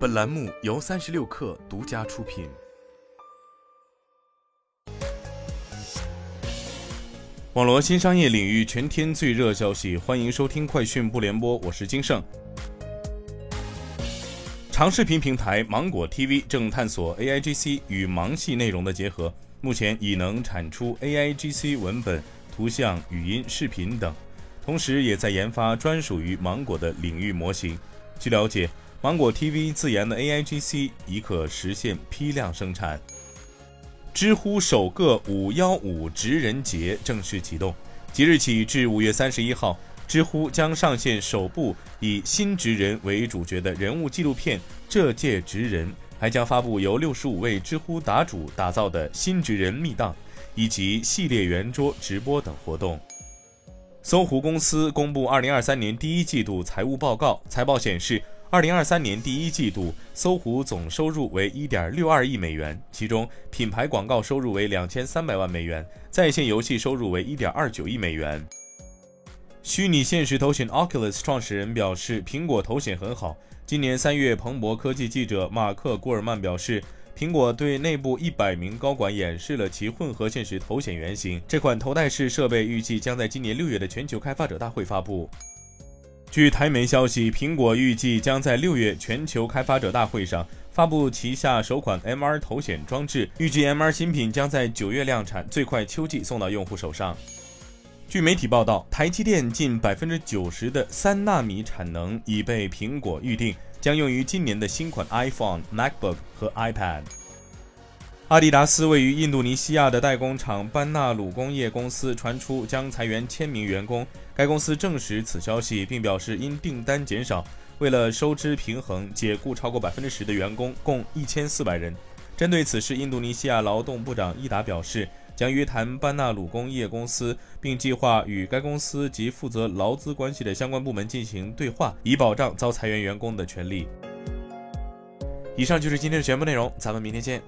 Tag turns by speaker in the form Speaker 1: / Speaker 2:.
Speaker 1: 本栏目由三十六氪独家出品。网罗新商业领域全天最热消息，欢迎收听快讯不联播，我是金盛。长视频平台芒果 TV 正探索 AIGC 与芒系内容的结合，目前已能产出 AIGC 文本、图像、语音、视频等，同时也在研发专属于芒果的领域模型。据了解。芒果 TV 自研的 AIGC 已可实现批量生产。知乎首个五幺五职人节正式启动，即日起至五月三十一号，知乎将上线首部以新职人为主角的人物纪录片《这届职人》，还将发布由六十五位知乎答主打造的新职人密档，以及系列圆桌直播等活动。搜狐公司公布二零二三年第一季度财务报告，财报显示。二零二三年第一季度，搜狐总收入为一点六二亿美元，其中品牌广告收入为两千三百万美元，在线游戏收入为一点二九亿美元。虚拟现实头显 Oculus 创始人表示，苹果头显很好。今年三月，彭博科技记者马克·古尔曼表示，苹果对内部一百名高管演示了其混合现实头显原型。这款头戴式设备预计将在今年六月的全球开发者大会发布。据台媒消息，苹果预计将在六月全球开发者大会上发布旗下首款 MR 头显装置，预计 MR 新品将在九月量产，最快秋季送到用户手上。据媒体报道，台积电近百分之九十的三纳米产能已被苹果预定，将用于今年的新款 iPhone、MacBook 和 iPad。阿迪达斯位于印度尼西亚的代工厂班纳鲁工业公司传出将裁员千名员工。该公司证实此消息，并表示因订单减少，为了收支平衡，解雇超过百分之十的员工，共一千四百人。针对此事，印度尼西亚劳动部长伊达表示，将约谈班纳鲁工业公司，并计划与该公司及负责劳资关系的相关部门进行对话，以保障遭裁员员工的权利。以上就是今天的全部内容，咱们明天见。